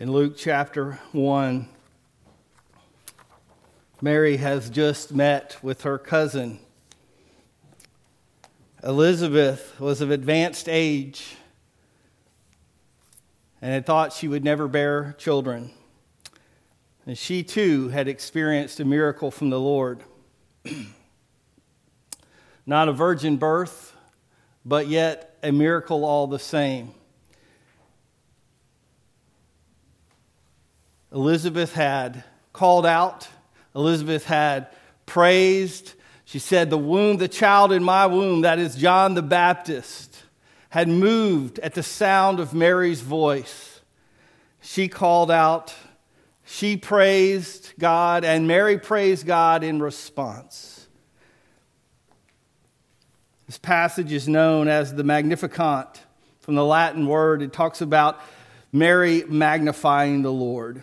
In Luke chapter 1, Mary has just met with her cousin. Elizabeth was of advanced age and had thought she would never bear children. And she too had experienced a miracle from the Lord. Not a virgin birth, but yet a miracle all the same. Elizabeth had called out, Elizabeth had praised. She said, The womb, the child in my womb, that is John the Baptist, had moved at the sound of Mary's voice. She called out, she praised God, and Mary praised God in response. This passage is known as the Magnificat from the Latin word. It talks about Mary magnifying the Lord.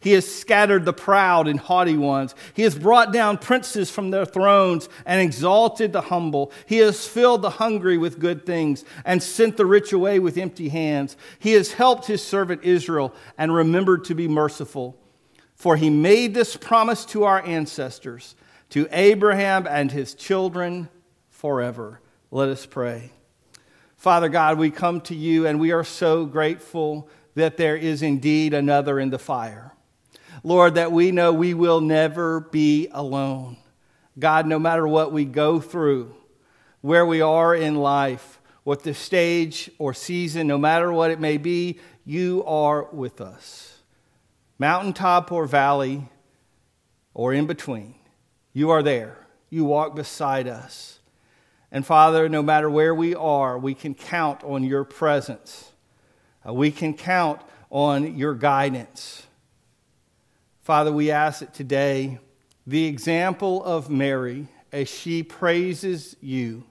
He has scattered the proud and haughty ones. He has brought down princes from their thrones and exalted the humble. He has filled the hungry with good things and sent the rich away with empty hands. He has helped his servant Israel and remembered to be merciful. For he made this promise to our ancestors, to Abraham and his children forever. Let us pray. Father God, we come to you and we are so grateful that there is indeed another in the fire. Lord, that we know we will never be alone. God, no matter what we go through, where we are in life, what the stage or season, no matter what it may be, you are with us. Mountaintop or valley or in between, you are there. You walk beside us. And Father, no matter where we are, we can count on your presence. Uh, we can count on your guidance. Father, we ask that today the example of Mary as she praises you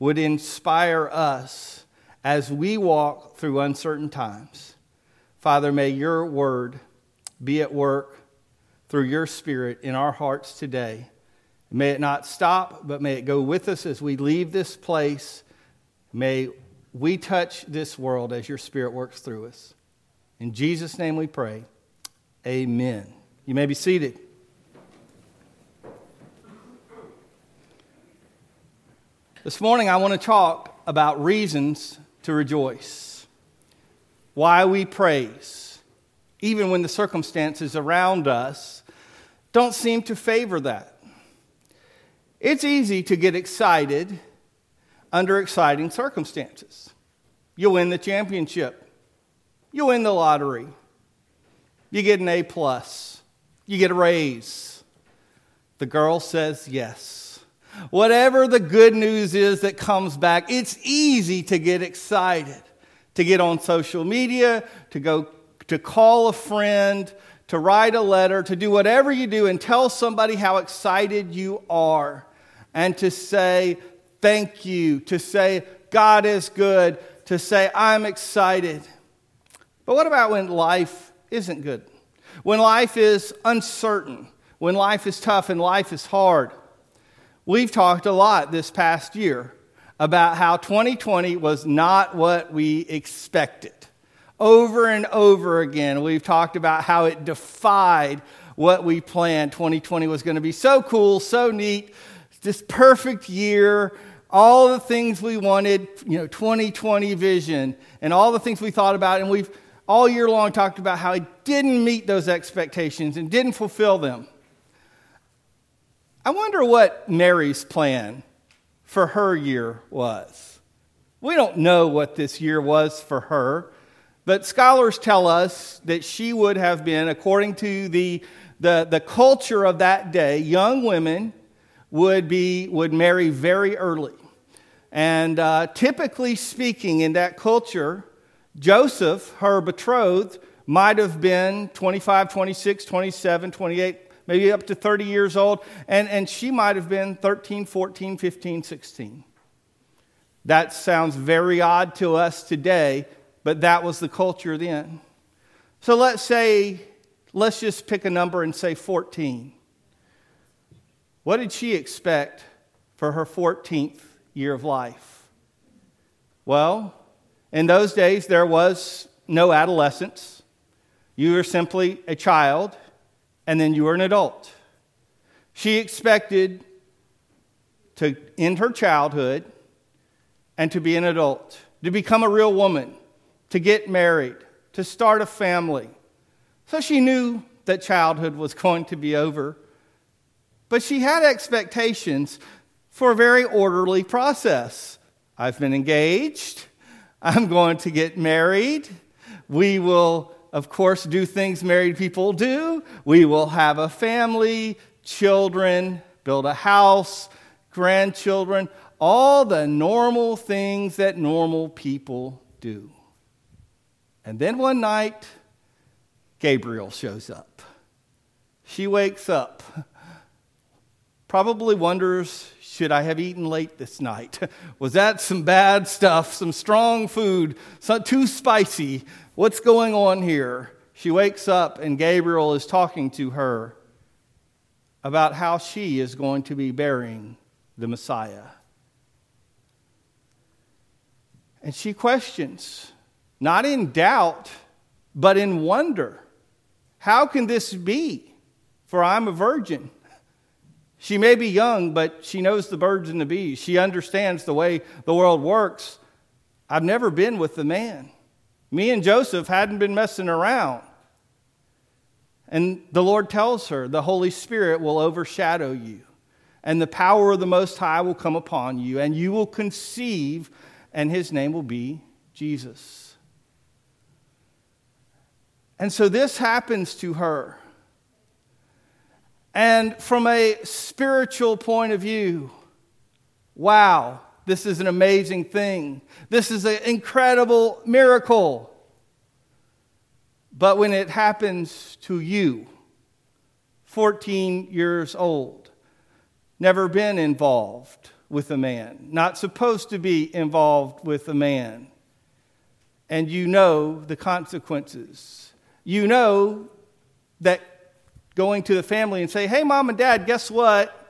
would inspire us as we walk through uncertain times. Father, may your word be at work through your spirit in our hearts today. May it not stop, but may it go with us as we leave this place. May we touch this world as your spirit works through us. In Jesus' name we pray. Amen. You may be seated. This morning, I want to talk about reasons to rejoice. Why we praise, even when the circumstances around us don't seem to favor that. It's easy to get excited under exciting circumstances. You win the championship, you win the lottery, you get an A plus you get a raise. The girl says yes. Whatever the good news is that comes back, it's easy to get excited, to get on social media, to go to call a friend, to write a letter, to do whatever you do and tell somebody how excited you are, and to say thank you, to say God is good, to say I'm excited. But what about when life isn't good? When life is uncertain, when life is tough and life is hard. We've talked a lot this past year about how 2020 was not what we expected. Over and over again, we've talked about how it defied what we planned. 2020 was going to be so cool, so neat, this perfect year, all the things we wanted, you know, 2020 vision, and all the things we thought about, and we've all year long talked about how he didn't meet those expectations and didn't fulfill them. I wonder what Mary's plan for her year was. We don't know what this year was for her, but scholars tell us that she would have been, according to the, the, the culture of that day, young women would, be, would marry very early. And uh, typically speaking, in that culture, Joseph, her betrothed, might have been 25, 26, 27, 28, maybe up to 30 years old, and, and she might have been 13, 14, 15, 16. That sounds very odd to us today, but that was the culture then. So let's say, let's just pick a number and say 14. What did she expect for her 14th year of life? Well, in those days, there was no adolescence. You were simply a child, and then you were an adult. She expected to end her childhood and to be an adult, to become a real woman, to get married, to start a family. So she knew that childhood was going to be over. But she had expectations for a very orderly process. I've been engaged. I'm going to get married. We will, of course, do things married people do. We will have a family, children, build a house, grandchildren all the normal things that normal people do. And then one night, Gabriel shows up. She wakes up, probably wonders, should I have eaten late this night? Was that some bad stuff, some strong food, some, too spicy? What's going on here? She wakes up, and Gabriel is talking to her about how she is going to be bearing the Messiah. And she questions, not in doubt, but in wonder. How can this be? For I'm a virgin. She may be young, but she knows the birds and the bees. She understands the way the world works. I've never been with the man. Me and Joseph hadn't been messing around. And the Lord tells her, the Holy Spirit will overshadow you, and the power of the Most High will come upon you, and you will conceive and his name will be Jesus. And so this happens to her. And from a spiritual point of view, wow, this is an amazing thing. This is an incredible miracle. But when it happens to you, 14 years old, never been involved, with a man, not supposed to be involved with a man. And you know the consequences. You know that going to the family and say, hey, mom and dad, guess what?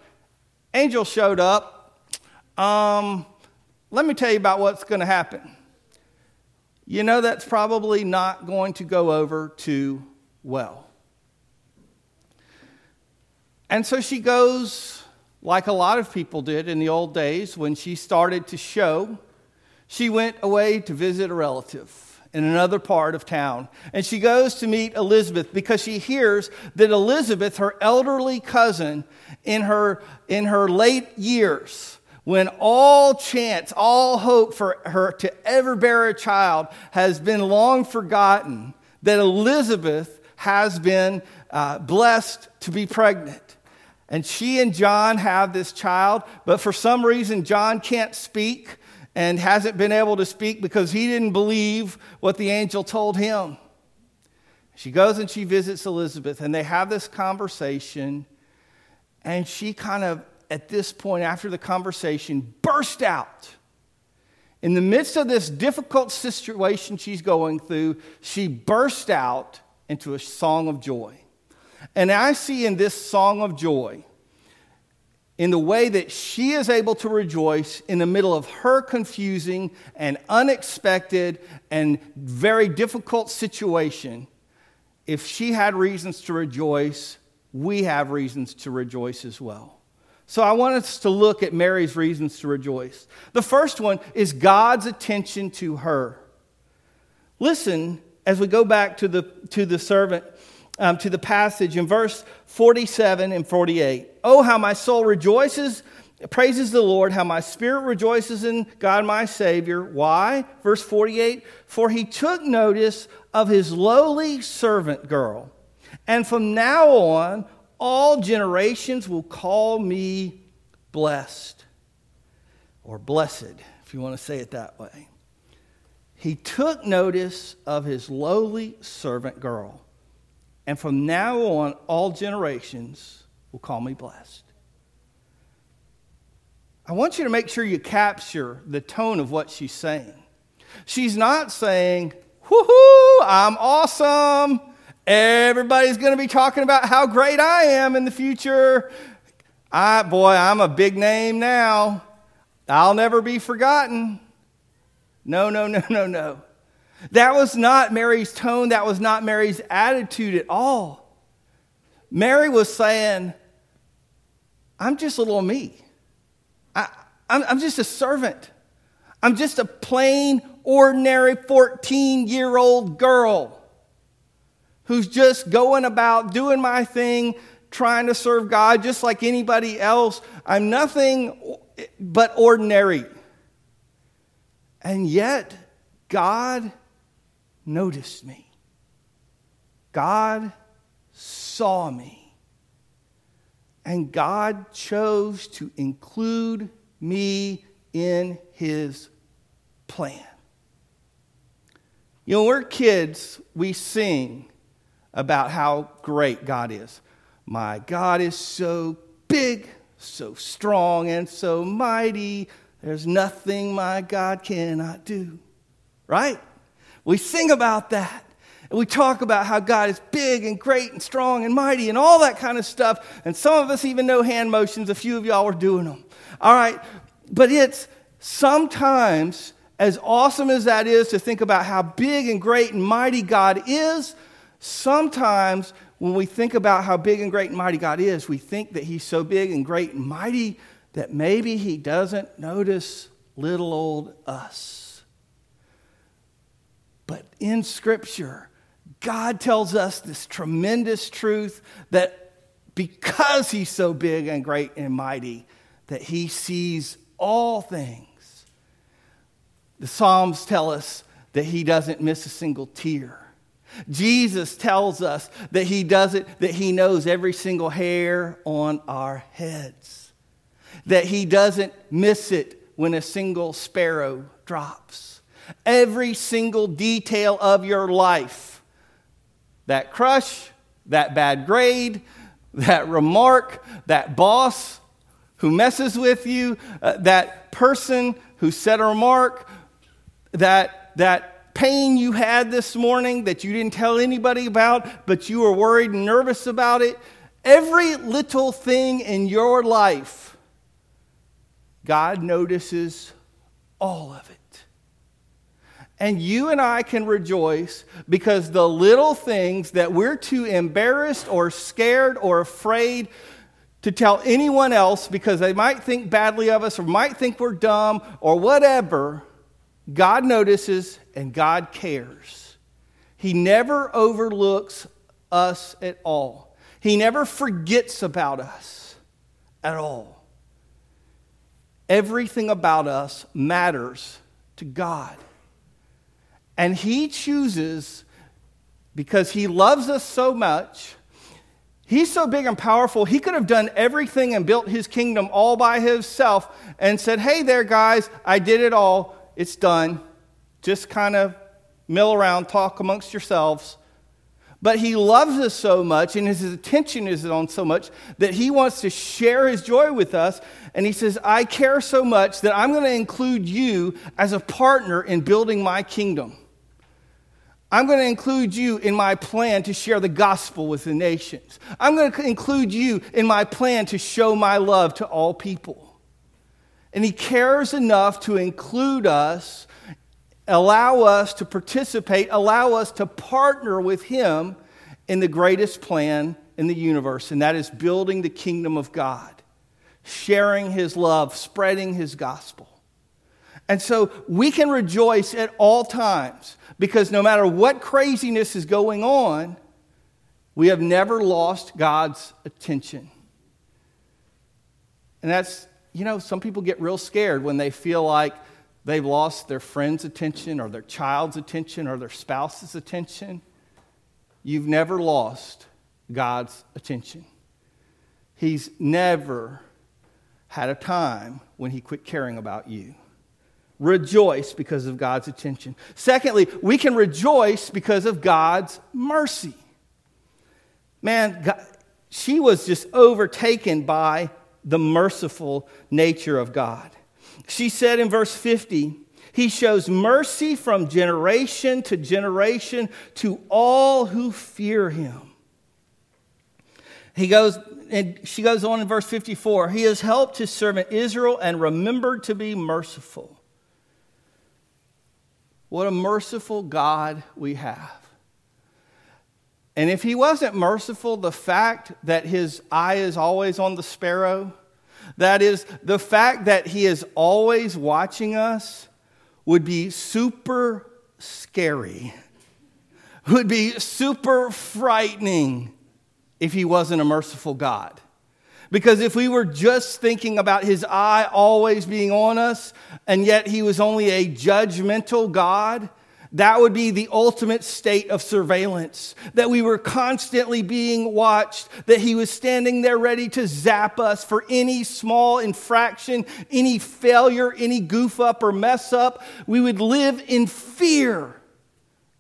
Angel showed up. Um, let me tell you about what's going to happen. You know that's probably not going to go over too well. And so she goes like a lot of people did in the old days when she started to show, she went away to visit a relative in another part of town. And she goes to meet Elizabeth because she hears that Elizabeth, her elderly cousin, in her, in her late years, when all chance, all hope for her to ever bear a child has been long forgotten, that Elizabeth has been uh, blessed to be pregnant. And she and John have this child, but for some reason, John can't speak and hasn't been able to speak because he didn't believe what the angel told him. She goes and she visits Elizabeth, and they have this conversation. And she kind of, at this point, after the conversation, burst out. In the midst of this difficult situation she's going through, she burst out into a song of joy. And I see in this song of joy, in the way that she is able to rejoice in the middle of her confusing and unexpected and very difficult situation, if she had reasons to rejoice, we have reasons to rejoice as well. So I want us to look at Mary's reasons to rejoice. The first one is God's attention to her. Listen as we go back to the, to the servant um, to the passage in verse 47 and 48. Oh, how my soul rejoices, praises the Lord, how my spirit rejoices in God my Savior. Why? Verse 48 For he took notice of his lowly servant girl. And from now on, all generations will call me blessed or blessed, if you want to say it that way. He took notice of his lowly servant girl. And from now on, all generations will call me blessed. I want you to make sure you capture the tone of what she's saying. She's not saying, woohoo, I'm awesome. Everybody's going to be talking about how great I am in the future. I, boy, I'm a big name now. I'll never be forgotten. No, no, no, no, no. That was not Mary's tone. That was not Mary's attitude at all. Mary was saying, I'm just a little me. I, I'm, I'm just a servant. I'm just a plain, ordinary 14 year old girl who's just going about doing my thing, trying to serve God just like anybody else. I'm nothing but ordinary. And yet, God noticed me. God saw me. And God chose to include me in his plan. You know, we're kids, we sing about how great God is. My God is so big, so strong, and so mighty. There's nothing my God cannot do. Right? We sing about that. And we talk about how God is big and great and strong and mighty and all that kind of stuff. And some of us even know hand motions. A few of y'all are doing them. All right. But it's sometimes, as awesome as that is to think about how big and great and mighty God is, Sometimes when we think about how big and great and mighty God is, we think that He's so big and great and mighty that maybe He doesn't notice little old us. But in Scripture, God tells us this tremendous truth that because He's so big and great and mighty, that He sees all things. The Psalms tell us that He doesn't miss a single tear. Jesus tells us that he does it, that he knows every single hair on our heads, that he doesn't miss it when a single sparrow drops. Every single detail of your life that crush, that bad grade, that remark, that boss who messes with you, uh, that person who said a remark, that, that pain you had this morning that you didn't tell anybody about, but you were worried and nervous about it. Every little thing in your life, God notices all of it. And you and I can rejoice because the little things that we're too embarrassed or scared or afraid to tell anyone else because they might think badly of us or might think we're dumb or whatever, God notices and God cares. He never overlooks us at all. He never forgets about us at all. Everything about us matters to God. And He chooses, because He loves us so much, He's so big and powerful, He could have done everything and built His kingdom all by Himself and said, Hey there, guys, I did it all it's done. Just kind of mill around, talk amongst yourselves. But he loves us so much, and his attention is on so much that he wants to share his joy with us. And he says, I care so much that I'm going to include you as a partner in building my kingdom. I'm going to include you in my plan to share the gospel with the nations. I'm going to include you in my plan to show my love to all people. And He cares enough to include us, allow us to participate, allow us to partner with Him in the greatest plan in the universe, and that is building the kingdom of God, sharing His love, spreading His gospel. And so we can rejoice at all times because no matter what craziness is going on, we have never lost God's attention. And that's you know, some people get real scared when they feel like they've lost their friend's attention or their child's attention or their spouse's attention. You've never lost God's attention. He's never had a time when he quit caring about you. Rejoice because of God's attention. Secondly, we can rejoice because of God's mercy. man, God, she was just overtaken by the merciful nature of God. She said in verse 50, He shows mercy from generation to generation to all who fear Him. He goes, and she goes on in verse 54 He has helped His servant Israel and remembered to be merciful. What a merciful God we have. And if he wasn't merciful, the fact that his eye is always on the sparrow, that is, the fact that he is always watching us, would be super scary, would be super frightening if he wasn't a merciful God. Because if we were just thinking about his eye always being on us, and yet he was only a judgmental God, that would be the ultimate state of surveillance, that we were constantly being watched, that he was standing there ready to zap us for any small infraction, any failure, any goof up or mess up. We would live in fear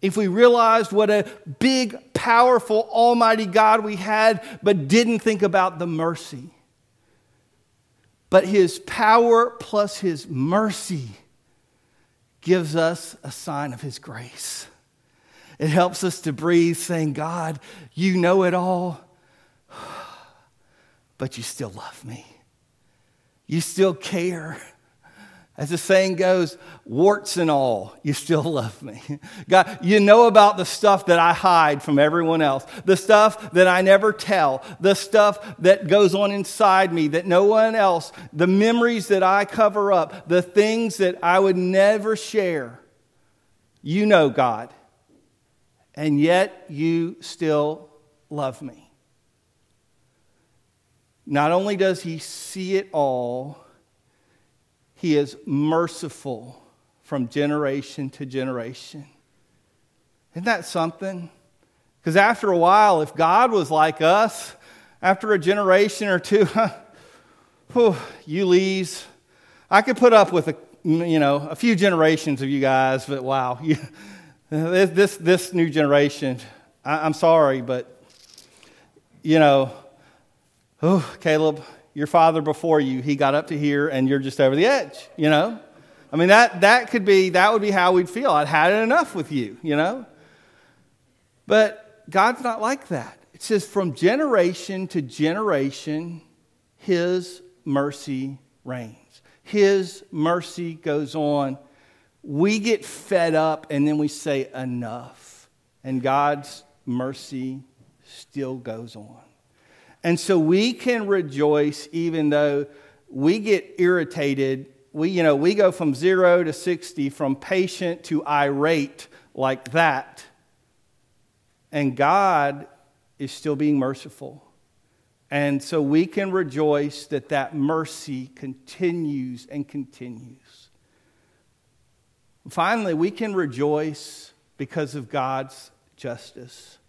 if we realized what a big, powerful, almighty God we had, but didn't think about the mercy. But his power plus his mercy gives us a sign of His grace. It helps us to breathe, saying, God, you know it all, but you still love me. You still care. As the saying goes, warts and all, you still love me. God, you know about the stuff that I hide from everyone else, the stuff that I never tell, the stuff that goes on inside me that no one else, the memories that I cover up, the things that I would never share. You know, God. And yet you still love me. Not only does he see it all, he is merciful from generation to generation. Isn't that something? Because after a while, if God was like us, after a generation or two, whew, you leaves. I could put up with a, you know, a few generations of you guys, but wow, you, this, this, new generation, I, I'm sorry, but, you know, oh, Caleb, your father before you, he got up to here and you're just over the edge, you know? I mean, that, that could be, that would be how we'd feel. I'd had it enough with you, you know? But God's not like that. It says, from generation to generation, his mercy reigns. His mercy goes on. We get fed up and then we say, enough. And God's mercy still goes on. And so we can rejoice even though we get irritated. We, you know, we go from zero to 60, from patient to irate like that. And God is still being merciful. And so we can rejoice that that mercy continues and continues. Finally, we can rejoice because of God's justice.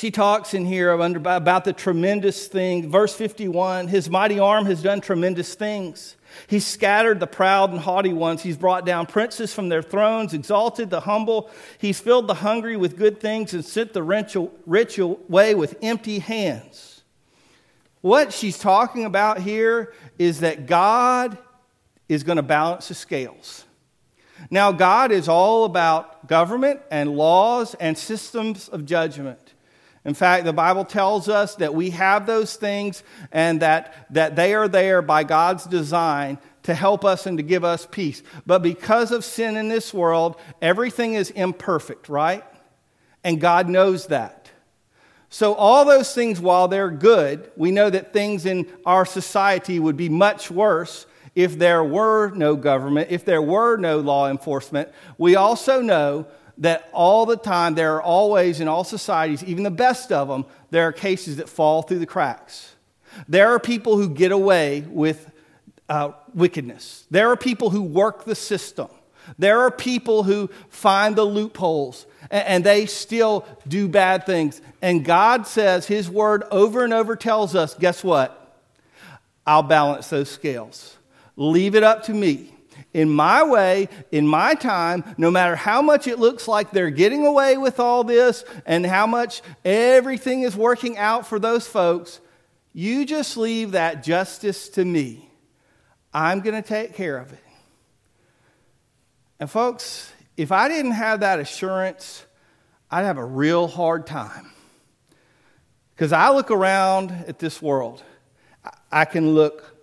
She talks in here about the tremendous thing. Verse 51 His mighty arm has done tremendous things. He's scattered the proud and haughty ones. He's brought down princes from their thrones, exalted the humble. He's filled the hungry with good things and sent the rich away with empty hands. What she's talking about here is that God is going to balance the scales. Now, God is all about government and laws and systems of judgment. In fact, the Bible tells us that we have those things and that, that they are there by God's design to help us and to give us peace. But because of sin in this world, everything is imperfect, right? And God knows that. So, all those things, while they're good, we know that things in our society would be much worse if there were no government, if there were no law enforcement. We also know that all the time, there are always in all societies, even the best of them, there are cases that fall through the cracks. There are people who get away with uh, wickedness. There are people who work the system. There are people who find the loopholes and, and they still do bad things. And God says, His word over and over tells us guess what? I'll balance those scales. Leave it up to me. In my way, in my time, no matter how much it looks like they're getting away with all this and how much everything is working out for those folks, you just leave that justice to me. I'm going to take care of it. And, folks, if I didn't have that assurance, I'd have a real hard time. Because I look around at this world, I can look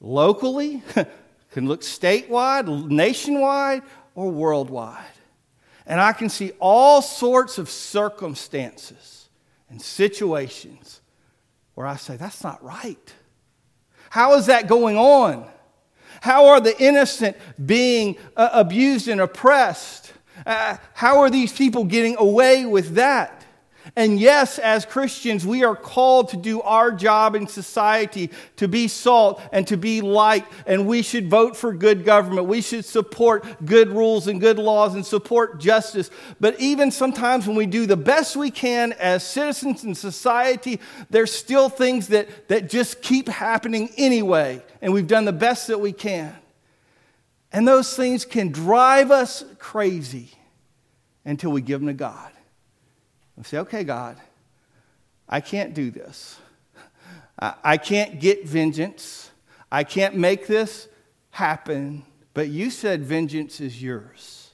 locally, can look statewide, nationwide, or worldwide. And I can see all sorts of circumstances and situations where I say, that's not right. How is that going on? How are the innocent being uh, abused and oppressed? Uh, how are these people getting away with that? And yes, as Christians, we are called to do our job in society, to be salt and to be light, and we should vote for good government. We should support good rules and good laws and support justice. But even sometimes when we do the best we can as citizens in society, there's still things that, that just keep happening anyway, and we've done the best that we can. And those things can drive us crazy until we give them to God and say, okay, God, I can't do this. I can't get vengeance. I can't make this happen. But you said vengeance is yours.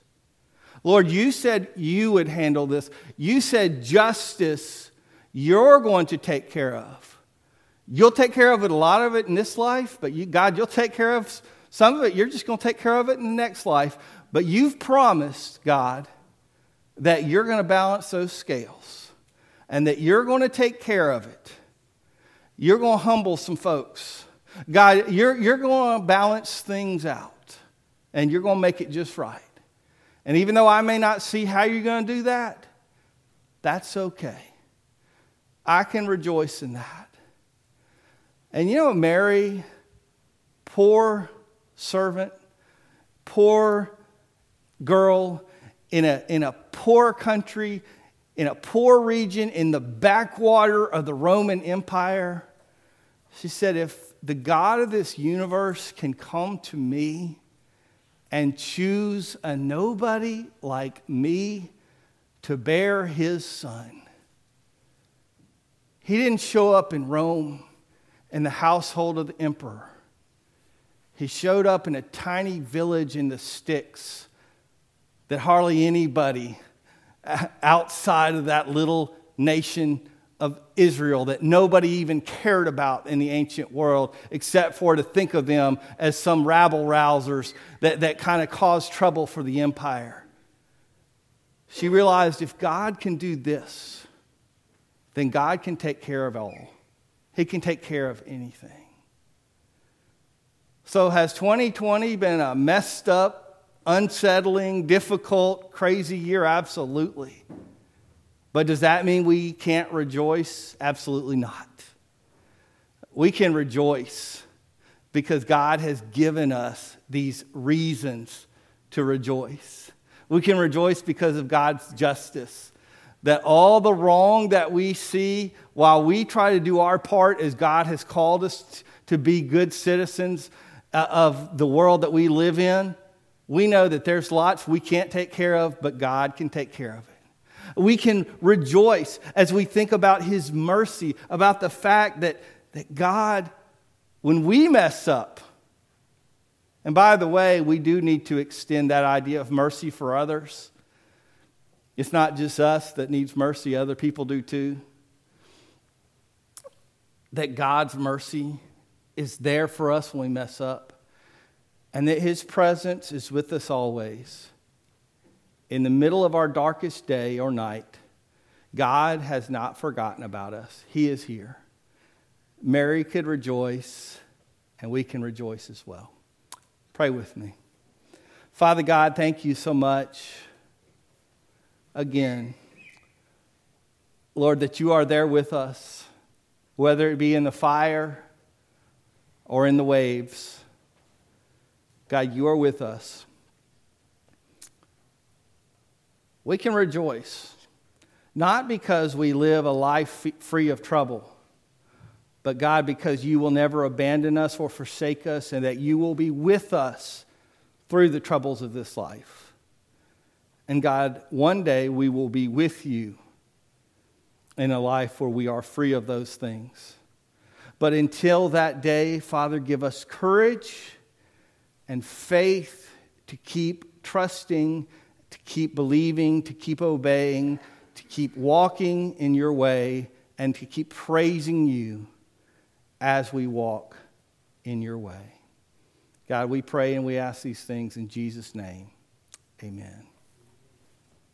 Lord, you said you would handle this. You said justice you're going to take care of. You'll take care of it, a lot of it in this life, but you, God, you'll take care of some of it. You're just going to take care of it in the next life. But you've promised, God, that you're going to balance those scales and that you're going to take care of it. You're going to humble some folks. God, you're, you're going to balance things out and you're going to make it just right. And even though I may not see how you're going to do that, that's okay. I can rejoice in that. And you know, Mary, poor servant, poor girl in a, in a poor country, in a poor region, in the backwater of the Roman Empire. She said, If the God of this universe can come to me and choose a nobody like me to bear his son, he didn't show up in Rome in the household of the emperor. He showed up in a tiny village in the sticks that hardly anybody outside of that little nation of Israel that nobody even cared about in the ancient world, except for to think of them as some rabble rousers that, that kind of caused trouble for the empire. She realized if God can do this, then God can take care of all. He can take care of anything. So, has 2020 been a messed up, unsettling, difficult, crazy year? Absolutely. But does that mean we can't rejoice? Absolutely not. We can rejoice because God has given us these reasons to rejoice. We can rejoice because of God's justice. That all the wrong that we see, while we try to do our part as God has called us to be good citizens uh, of the world that we live in, we know that there's lots we can't take care of, but God can take care of it. We can rejoice as we think about His mercy, about the fact that, that God, when we mess up, and by the way, we do need to extend that idea of mercy for others. It's not just us that needs mercy, other people do too. That God's mercy is there for us when we mess up and that His presence is with us always. In the middle of our darkest day or night, God has not forgotten about us. He is here. Mary could rejoice, and we can rejoice as well. Pray with me. Father God, thank you so much again. Lord, that you are there with us, whether it be in the fire or in the waves. God, you are with us. We can rejoice, not because we live a life free of trouble, but God, because you will never abandon us or forsake us, and that you will be with us through the troubles of this life. And God, one day we will be with you in a life where we are free of those things. But until that day, Father, give us courage and faith to keep trusting, to keep believing, to keep obeying, to keep walking in your way, and to keep praising you as we walk in your way. God, we pray and we ask these things in Jesus' name. Amen.